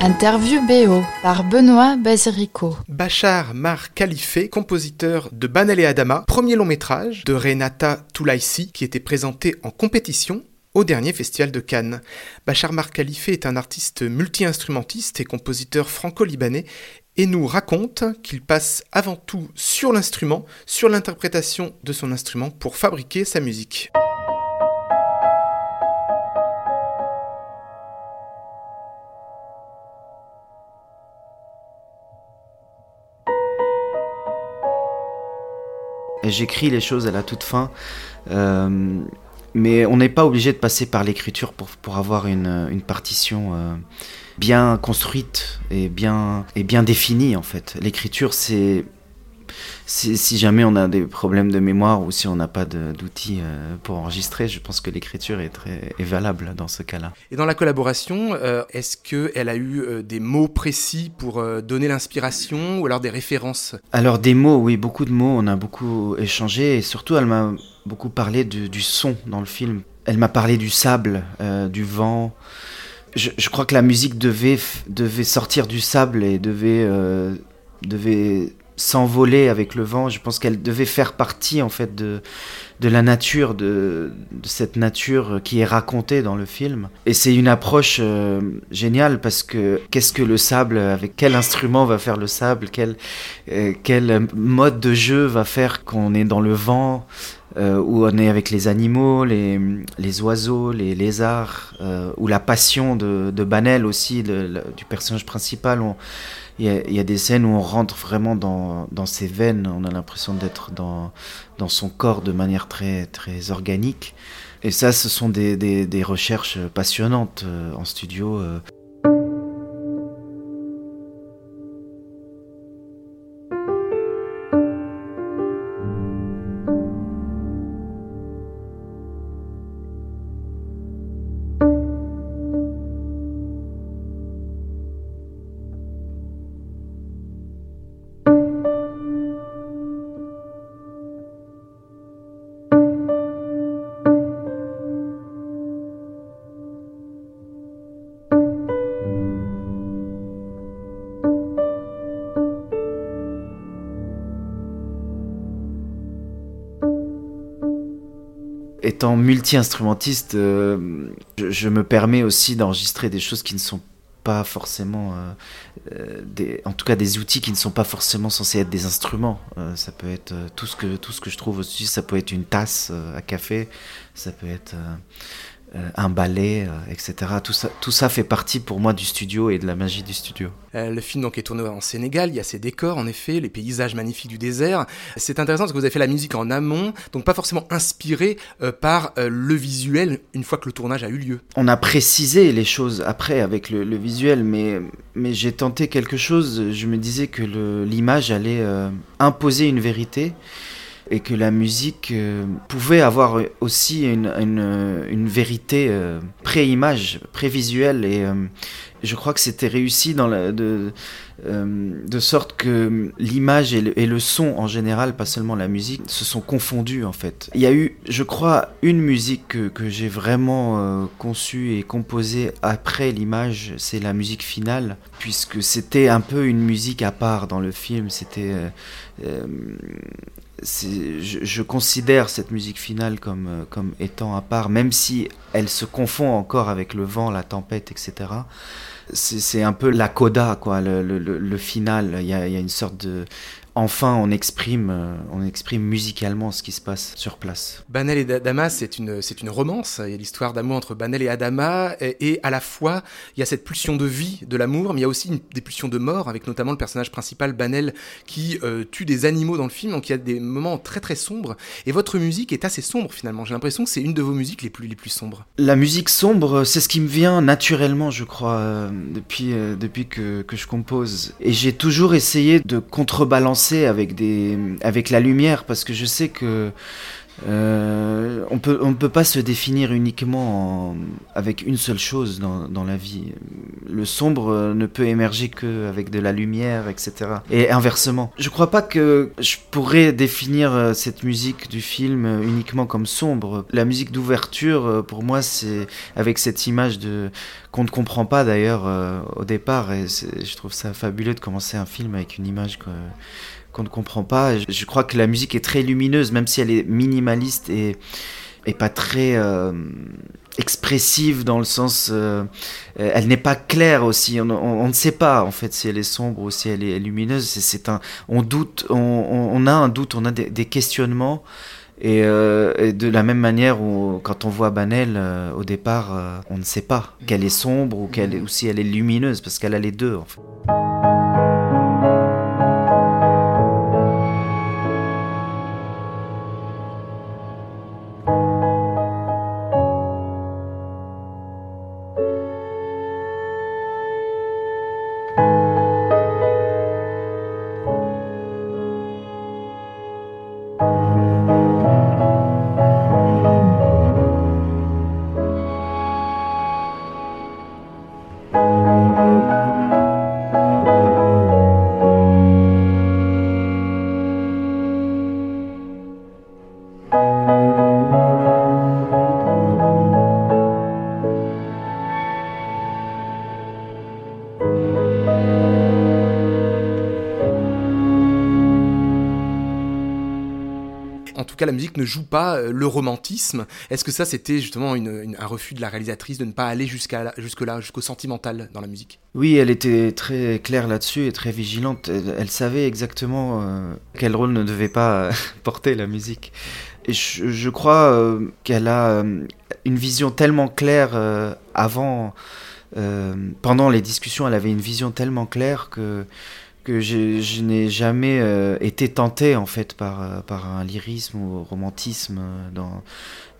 Interview BO par Benoît Basirico. Bachar Mar Khalife, compositeur de Banel et Adama, premier long métrage de Renata Toulaisi qui était présenté en compétition au dernier festival de Cannes. Bachar Mar Khalife est un artiste multi-instrumentiste et compositeur franco-libanais et nous raconte qu'il passe avant tout sur l'instrument, sur l'interprétation de son instrument pour fabriquer sa musique. J'écris les choses à la toute fin. Euh, mais on n'est pas obligé de passer par l'écriture pour, pour avoir une, une partition euh, bien construite et bien, et bien définie en fait. L'écriture c'est si, jamais on a des problèmes de mémoire ou si on n'a pas d'outils euh, pour enregistrer, je pense que l'écriture est très est valable dans ce cas-là. Et dans la collaboration, euh, est-ce qu'elle a eu euh, des mots précis pour donner l'inspiration ou alors des références? Alors des mots, oui, beaucoup de mots, on a beaucoup échangé et surtout elle m'a beaucoup parlé du son dans le film. Elle m'a parlé du sable, du vent. Je, je, crois que la musique devait, devait sortir du sable et devait, devait s'envoler avec le vent. Je pense qu'elle devait faire partie en fait de, de la nature, de, cette nature qui est racontée dans le film. Et c'est une approche euh, géniale parce que qu'est-ce que le sable, avec quel instrument va faire le sable, quel, euh, quel mode de jeu va faire qu'on est dans le vent, euh, où on est avec les animaux, les, les oiseaux, les lézards, ou la passion de, Banel aussi, du personnage principal. Il y, a, des scènes où on rentre vraiment dans, dans ses veines, on a l'impression d'être dans, dans son corps de manière très, très organique. Et ça, ce sont des, des, des recherches passionnantes euh, en studio. Étant multi-instrumentiste, euh, je, me permets aussi d'enregistrer des choses qui ne sont pas forcément, euh, euh, en tout cas des outils qui ne sont pas forcément censés être des instruments. ça peut être tout ce que tout ce que je trouve aussi, ça peut être une tasse à café, ça peut être un ballet, euh, etc. Tout ça, tout ça fait partie pour moi du studio et de la magie du studio. Euh, le film donc est tourné en Sénégal, il y a ces décors en effet, les paysages magnifiques du désert. C'est intéressant parce que vous avez fait la musique en amont, donc pas forcément inspiré par le visuel une fois que le tournage a eu lieu. On a précisé les choses après avec le, visuel, mais, mais j'ai tenté quelque chose, je me disais que l'image allait imposer une vérité et que la musique euh, pouvait avoir aussi une, une, vérité euh, pré-image, pré-visuelle et euh, je crois que c'était réussi dans la, de, sorte que l'image et, le son en général, pas seulement la musique, se sont confondus en fait. Il y a eu, je crois, une musique que, j'ai vraiment conçue et composée après l'image, c'est la musique finale, puisque c'était un peu une musique à part dans le film, c'était je, je, considère cette musique finale comme, euh, comme étant à part, même si elle se confond encore avec le vent, la tempête, etc. C'est un peu la coda, quoi, le, le, le final. Il y, a, il y a une sorte de enfin on exprime, euh, on exprime musicalement ce qui se passe sur place. Banel et Adama, c'est une, c'est une romance. Il y a l'histoire d'amour entre Banel et Adama, et, à la fois il y a cette pulsion de vie, de l'amour, mais il y a aussi des pulsions de mort, avec notamment le personnage principal Banel qui euh, tue des animaux dans le film. Donc il y a des moments très très sombres. Et votre musique est assez sombre finalement. J'ai l'impression que c'est une de vos musiques les plus les plus sombres. La musique sombre, c'est ce qui me vient naturellement, je crois, euh, depuis depuis que, que je compose. Et j'ai toujours essayé de contrebalancer avec, des, avec la lumière parce que je sais que euh, on peut on ne peut pas se définir uniquement avec une seule chose dans, dans, la vie. le sombre ne peut émerger qu'avec de la lumière, etc. Et inversement. Je crois pas que je pourrais définir cette musique du film uniquement comme sombre. La musique d'ouverture, pour moi, c'est avec cette image de qu'on ne comprend pas d'ailleurs au départ. Et je trouve ça fabuleux de commencer un film avec une image qu'on ne comprend pas. Je crois que la musique est très lumineuse, même si elle est minimaliste et, et pas très euh, expressive dans le sens. Euh, elle n'est pas claire aussi. On, ne sait pas en fait si elle est sombre ou si elle est lumineuse. C'est un, on doute, on, a un doute, on a des, questionnements. Euh, et, de la même manière quand on voit Banel au départ, on ne sait pas qu'elle est sombre ou, qu'elle, ou si elle est lumineuse parce qu'elle a les deux en fait. La musique ne joue pas euh, le romantisme. Est-ce que ça c'était justement un refus de la réalisatrice de ne pas aller jusqu'à jusque là, jusqu'au sentimental dans la musique? Oui, elle était très claire là-dessus et très vigilante. Elle, savait exactement euh, quel rôle ne devait pas euh, porter la musique. Et je, crois qu'elle a une vision tellement claire avant, pendant les discussions, elle avait une vision tellement claire que que je, n'ai jamais euh, été tenté en fait par, euh, par un lyrisme ou romantisme euh, dans,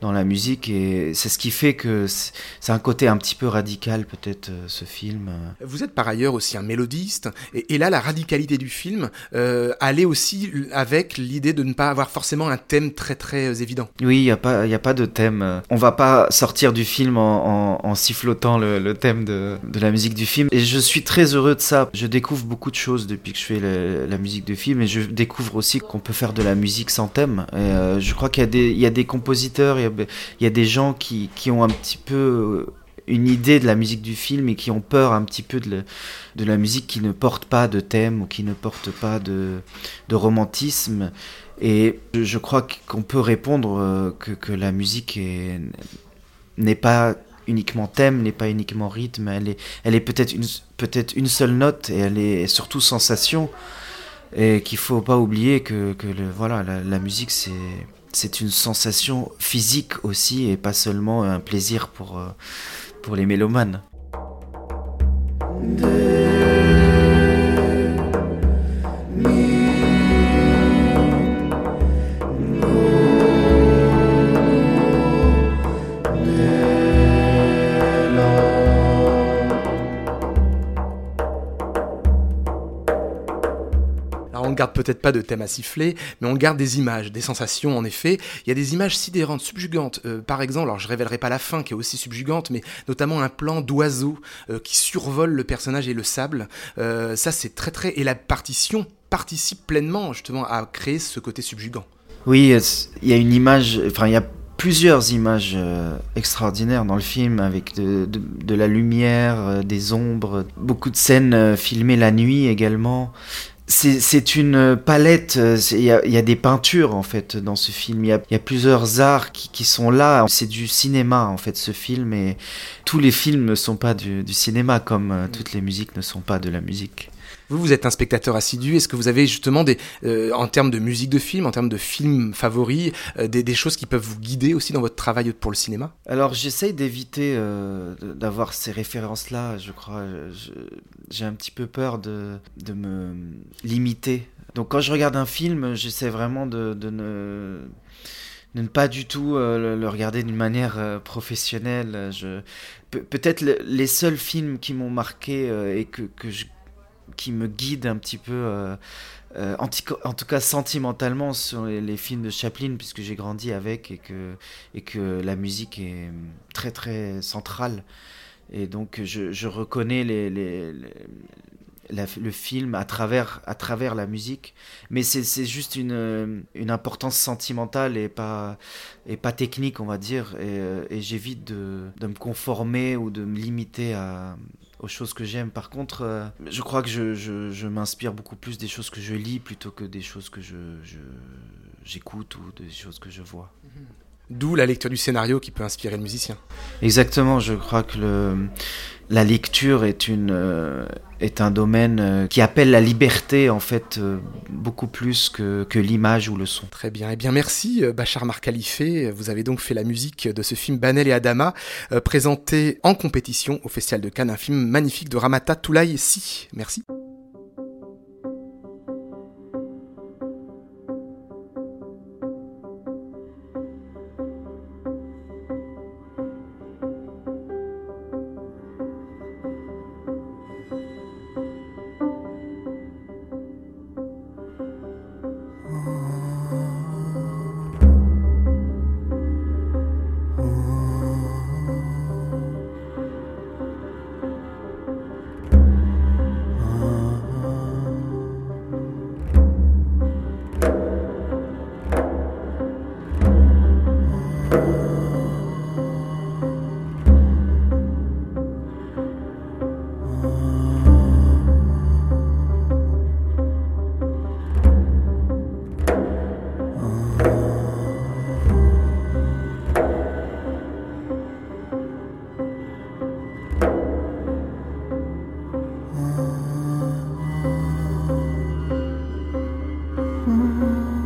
dans la musique et c'est ce qui fait que c'est un côté un petit peu radical peut-être euh, ce film. Vous êtes par ailleurs aussi un mélodiste et, là la radicalité du film euh, allait aussi avec l'idée de ne pas avoir forcément un thème très très euh, évident. Oui, il n'y a, pas, a pas de thème. On va pas sortir du film en, en, sifflotant le, le thème de, de, la musique du film et je suis très heureux de ça. Je découvre beaucoup de choses depuis que je fais la musique du film et je découvre aussi qu'on peut faire de la musique sans thème. Et, je crois qu'il y, a des, il y a des compositeurs, il y a des gens qui, qui, ont un petit peu euh, une idée de la musique du film et qui ont peur un petit peu de, de la musique qui ne porte pas de thème ou qui ne porte pas de, de romantisme. Et je crois qu'on peut répondre euh, que, que la musique n'est pas uniquement thème, n'est pas uniquement rythme, elle est, elle est peut-être une, peut une seule note et elle est surtout sensation. Et qu'il faut pas oublier que, que le, voilà, la musique c'est c'est une sensation physique aussi et pas seulement un plaisir pour, euh, les mélomanes. Garde peut-être pas de thème à siffler, mais on garde des images, des sensations en effet. Il y a des images sidérantes, subjugantes. Euh, par exemple, alors je révélerai pas la fin qui est aussi subjugante, mais notamment un plan d'oiseau euh, qui survole le personnage et le sable. Euh, ça c'est très très... Et la partition participe pleinement justement à créer ce côté subjugant. Oui, il y a une image, enfin il y a plusieurs images extraordinaires dans le film avec de, de la lumière, des ombres, beaucoup de scènes filmées la nuit également c'est une palette, euh, il y, a, des peintures en fait dans ce film, il y a, plusieurs arts qui, sont là, c'est du cinéma en fait ce film. Et tous les films ne sont pas du, cinéma comme euh, toutes les musiques ne sont pas de la musique. Vous, vous êtes un spectateur assidu. Est-ce que vous avez justement des, euh, en termes de musique de film, en termes de films favoris, des, des, choses qui peuvent vous guider aussi dans votre travail pour le cinéma? Alors, j'essaye d'éviter d'avoir ces références-là. Je crois, j'ai un petit peu peur de, de me limiter. Donc quand je regarde un film, j'essaie vraiment de, de, ne, ne pas du tout euh, le, regarder d'une manière euh, professionnelle. Peut-être les seuls films qui m'ont marqué euh, et que, que je, qui me guident un petit peu, en, en, tout cas sentimentalement, sont les, films de Chaplin, puisque j'ai grandi avec et que, et que la musique est très très centrale Et donc je, je reconnais les, les, le film à travers, à travers la musique. Mais c'est juste une, une importance sentimentale et pas, et pas technique, on va dire. Et, euh, et j'évite de, de, me conformer ou de me limiter à, aux choses que j'aime. Par contre, euh, je crois que je, m'inspire beaucoup plus des choses que je lis plutôt que des choses que je, j'écoute ou des choses que je vois. D'où la lecture du scénario qui peut inspirer le musicien. Exactement, je crois que le, la lecture est, une, euh, est un domaine euh, qui appelle la liberté en fait euh, beaucoup plus que, que l'image ou le son. Très bien, et eh bien merci Bachar Marcalifé, vous avez donc fait la musique de ce film Banel et Adama, présenté en compétition au Festival de Cannes, un film magnifique de Ramata Toulaye Si. Merci. Mm-hmm.